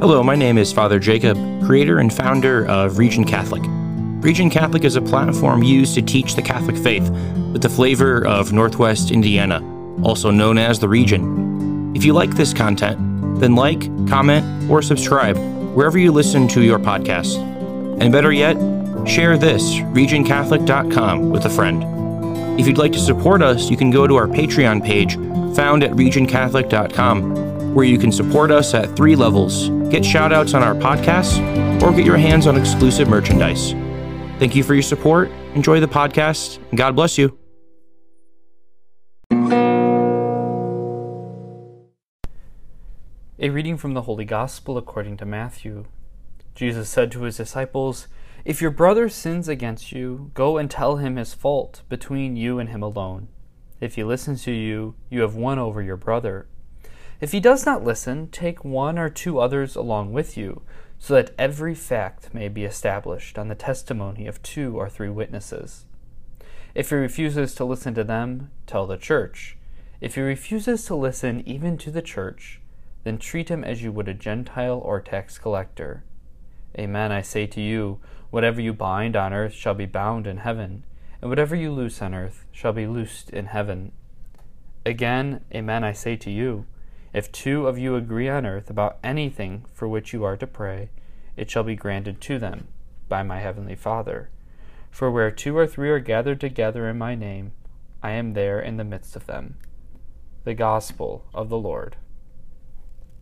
Hello, my name is Father Jacob, creator and founder of Region Catholic. Region Catholic is a platform used to teach the Catholic faith with the flavor of Northwest Indiana, also known as the region. If you like this content, then like, comment, or subscribe wherever you listen to your podcast. And better yet, share this, regioncatholic.com, with a friend. If you'd like to support us, you can go to our Patreon page found at regioncatholic.com, where you can support us at three levels, get shoutouts on our podcasts, or get your hands on exclusive merchandise. Thank you for your support. Enjoy the podcast, and God bless you. A reading from the Holy Gospel according to Matthew. Jesus said to his disciples, If your brother sins against you, go and tell him his fault between you and him alone. If he listens to you, you have won over your brother. If he does not listen, take one or two others along with you, so that every fact may be established on the testimony of two or three witnesses. If he refuses to listen to them, tell the church. If he refuses to listen even to the church, then treat him as you would a Gentile or tax collector. Amen, I say to you, whatever you bind on earth shall be bound in heaven, and whatever you loose on earth shall be loosed in heaven. Again, amen, I say to you, if two of you agree on earth about anything for which you are to pray, it shall be granted to them by my heavenly Father. For where two or three are gathered together in my name, I am there in the midst of them. The Gospel of the Lord.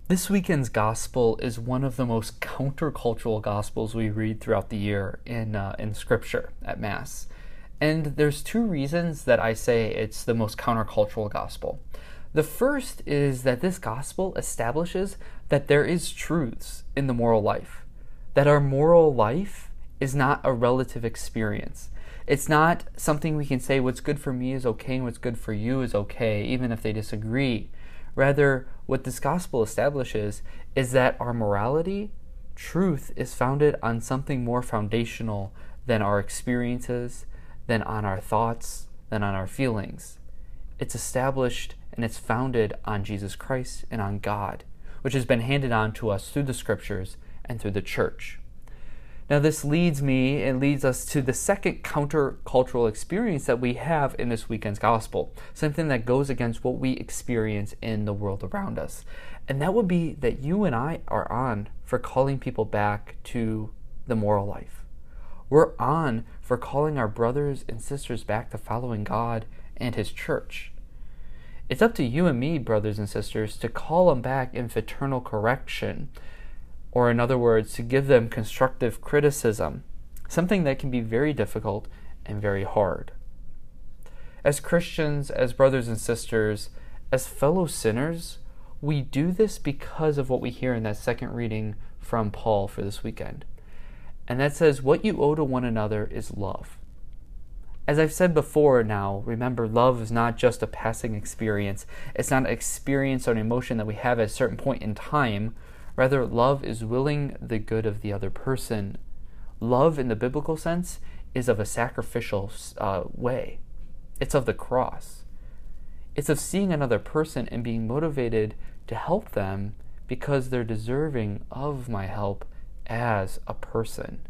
This weekend's gospel is one of the most countercultural gospels we read throughout the year in uh, in Scripture at Mass, and there's two reasons that I say it's the most countercultural gospel. The first is that this gospel establishes that there is truths in the moral life, that our moral life is not a relative experience. It's not something we can say what's good for me is okay and what's good for you is okay, even if they disagree. Rather, what this gospel establishes is that our morality, truth, is founded on something more foundational than our experiences, than on our thoughts, than on our feelings. It's established and it's founded on Jesus Christ and on God, which has been handed on to us through the scriptures and through the church. Now, this leads me and leads us to the second countercultural experience that we have in this weekend's gospel, something that goes against what we experience in the world around us. And that would be that you and I are on for calling people back to the moral life. We're on for calling our brothers and sisters back to following God and His church. It's up to you and me, brothers and sisters, to call them back in fraternal correction or in other words, to give them constructive criticism, something that can be very difficult and very hard. As Christians, as brothers and sisters, as fellow sinners, we do this because of what we hear in that second reading from Paul for this weekend. And that says, What you owe to one another is love. As I've said before now, remember, love is not just a passing experience. It's not an experience or an emotion that we have at a certain point in time Rather, love is willing the good of the other person. Love, in the biblical sense, is of a sacrificial uh, way, it's of the cross. It's of seeing another person and being motivated to help them because they're deserving of my help as a person.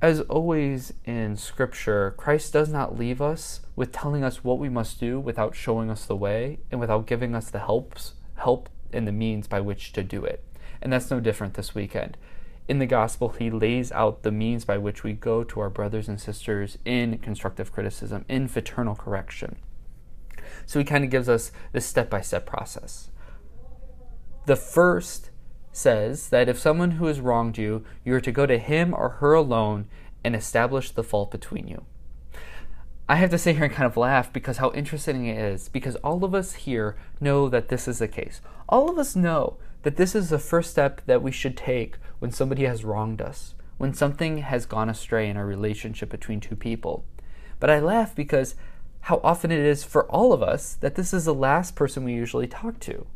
As always in Scripture, Christ does not leave us with telling us what we must do without showing us the way and without giving us the helps, help and the means by which to do it. And that's no different this weekend. In the gospel, he lays out the means by which we go to our brothers and sisters in constructive criticism, in fraternal correction. So he kind of gives us this step by step process. The first says that if someone who has wronged you, you are to go to him or her alone and establish the fault between you. I have to sit here and kind of laugh because how interesting it is, because all of us here know that this is the case. All of us know that this is the first step that we should take when somebody has wronged us, when something has gone astray in a relationship between two people. But I laugh because how often it is for all of us that this is the last person we usually talk to.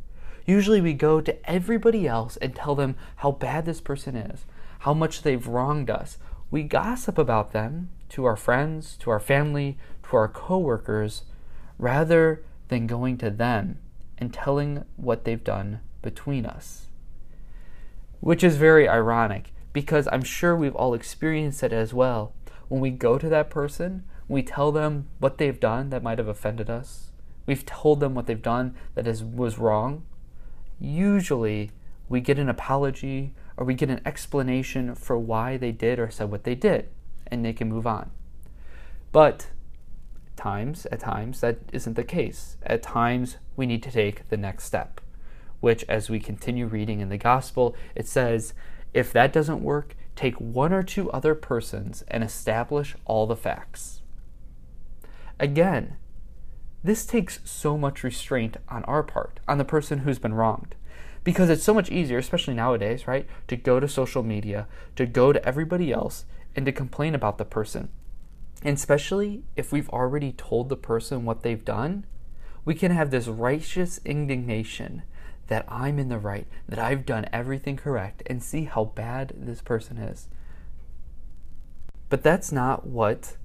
Usually we go to everybody else and tell them how bad this person is, how much they've wronged us. We gossip about them to our friends, to our family, to our coworkers, rather than going to them and telling what they've done between us. Which is very ironic because I'm sure we've all experienced it as well. When we go to that person, we tell them what they've done that might have offended us. We've told them what they've done that is, was wrong. Usually, we get an apology or we get an explanation for why they did or said what they did, and they can move on. But times, at times, that isn't the case. At times, we need to take the next step, which, as we continue reading in the gospel, it says, if that doesn't work, take one or two other persons and establish all the facts. Again, this takes so much restraint on our part, on the person who's been wronged. Because it's so much easier, especially nowadays, right, to go to social media, to go to everybody else, and to complain about the person. And especially if we've already told the person what they've done, we can have this righteous indignation that I'm in the right, that I've done everything correct, and see how bad this person is. But that's not what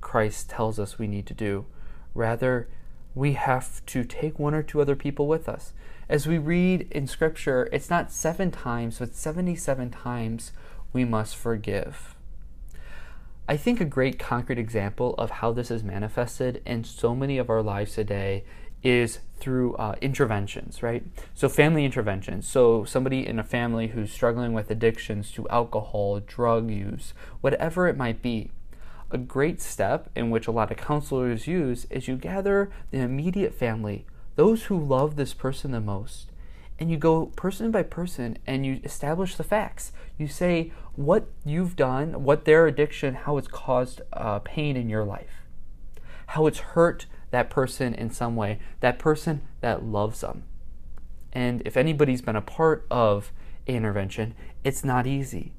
Christ tells us we need to do. Rather, we have to take one or two other people with us. As we read in Scripture, it's not seven times, but 77 times we must forgive. I think a great concrete example of how this is manifested in so many of our lives today is through uh, interventions, right? So, family interventions. So, somebody in a family who's struggling with addictions to alcohol, drug use, whatever it might be. A great step in which a lot of counselors use is you gather the immediate family, those who love this person the most, and you go person by person and you establish the facts. You say what you've done, what their addiction, how it's caused uh, pain in your life, how it's hurt that person in some way, that person that loves them. And if anybody's been a part of intervention, it's not easy.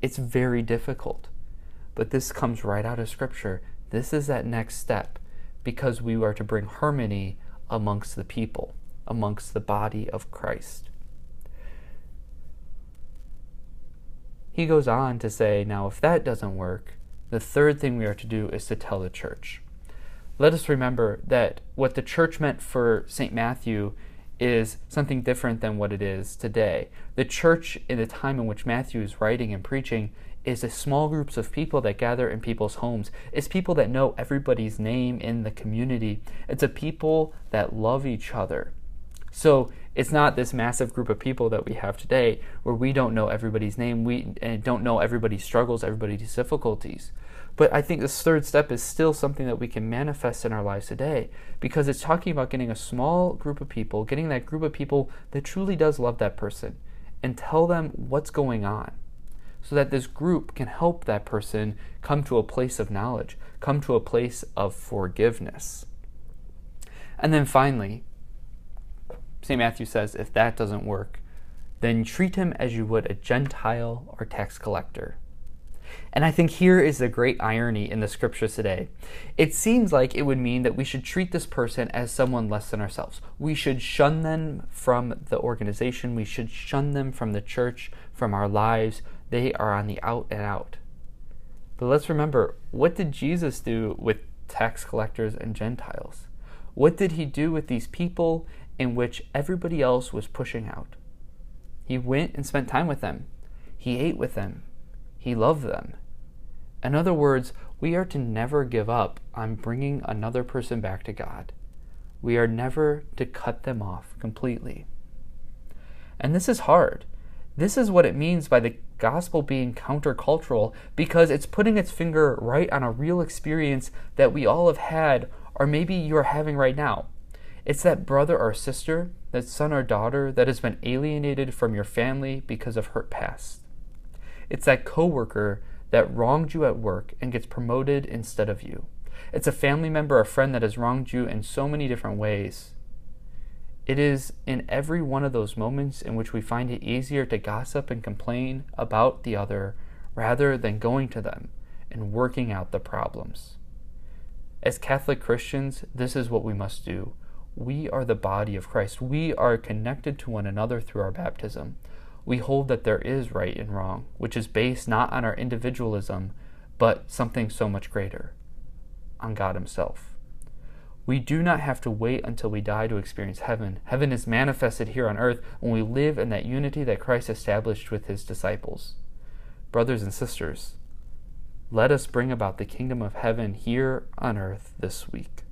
It's very difficult. But this comes right out of Scripture. This is that next step because we are to bring harmony amongst the people, amongst the body of Christ. He goes on to say, now, if that doesn't work, the third thing we are to do is to tell the church let us remember that what the church meant for St. Matthew is something different than what it is today. The church, in the time in which Matthew is writing and preaching, is a small groups of people that gather in people's homes. It's people that know everybody's name in the community. It's a people that love each other. So it's not this massive group of people that we have today where we don't know everybody's name, we eh, don't know everybody's struggles, everybody's difficulties. But I think this third step is still something that we can manifest in our lives today because it's talking about getting a small group of people, getting that group of people that truly does love that person and tell them what's going on so that this group can help that person come to a place of knowledge, come to a place of forgiveness. And then finally, St. Matthew says if that doesn't work, then treat him as you would a Gentile or tax collector. And I think here is the great irony in the scriptures today. It seems like it would mean that we should treat this person as someone less than ourselves. We should shun them from the organization, we should shun them from the church, from our lives. They are on the out and out. But let's remember what did Jesus do with tax collectors and Gentiles? What did he do with these people in which everybody else was pushing out? He went and spent time with them. He ate with them. He loved them. In other words, we are to never give up on bringing another person back to God. We are never to cut them off completely. And this is hard. This is what it means by the gospel being countercultural because it's putting its finger right on a real experience that we all have had, or maybe you're having right now. It's that brother or sister, that son or daughter that has been alienated from your family because of hurt past. It's that coworker that wronged you at work and gets promoted instead of you. It's a family member or friend that has wronged you in so many different ways. It is in every one of those moments in which we find it easier to gossip and complain about the other rather than going to them and working out the problems. As Catholic Christians, this is what we must do. We are the body of Christ. We are connected to one another through our baptism we hold that there is right and wrong, which is based not on our individualism, but something so much greater on God Himself. We do not have to wait until we die to experience heaven. Heaven is manifested here on earth when we live in that unity that Christ established with his disciples. Brothers and sisters, let us bring about the kingdom of heaven here on earth this week.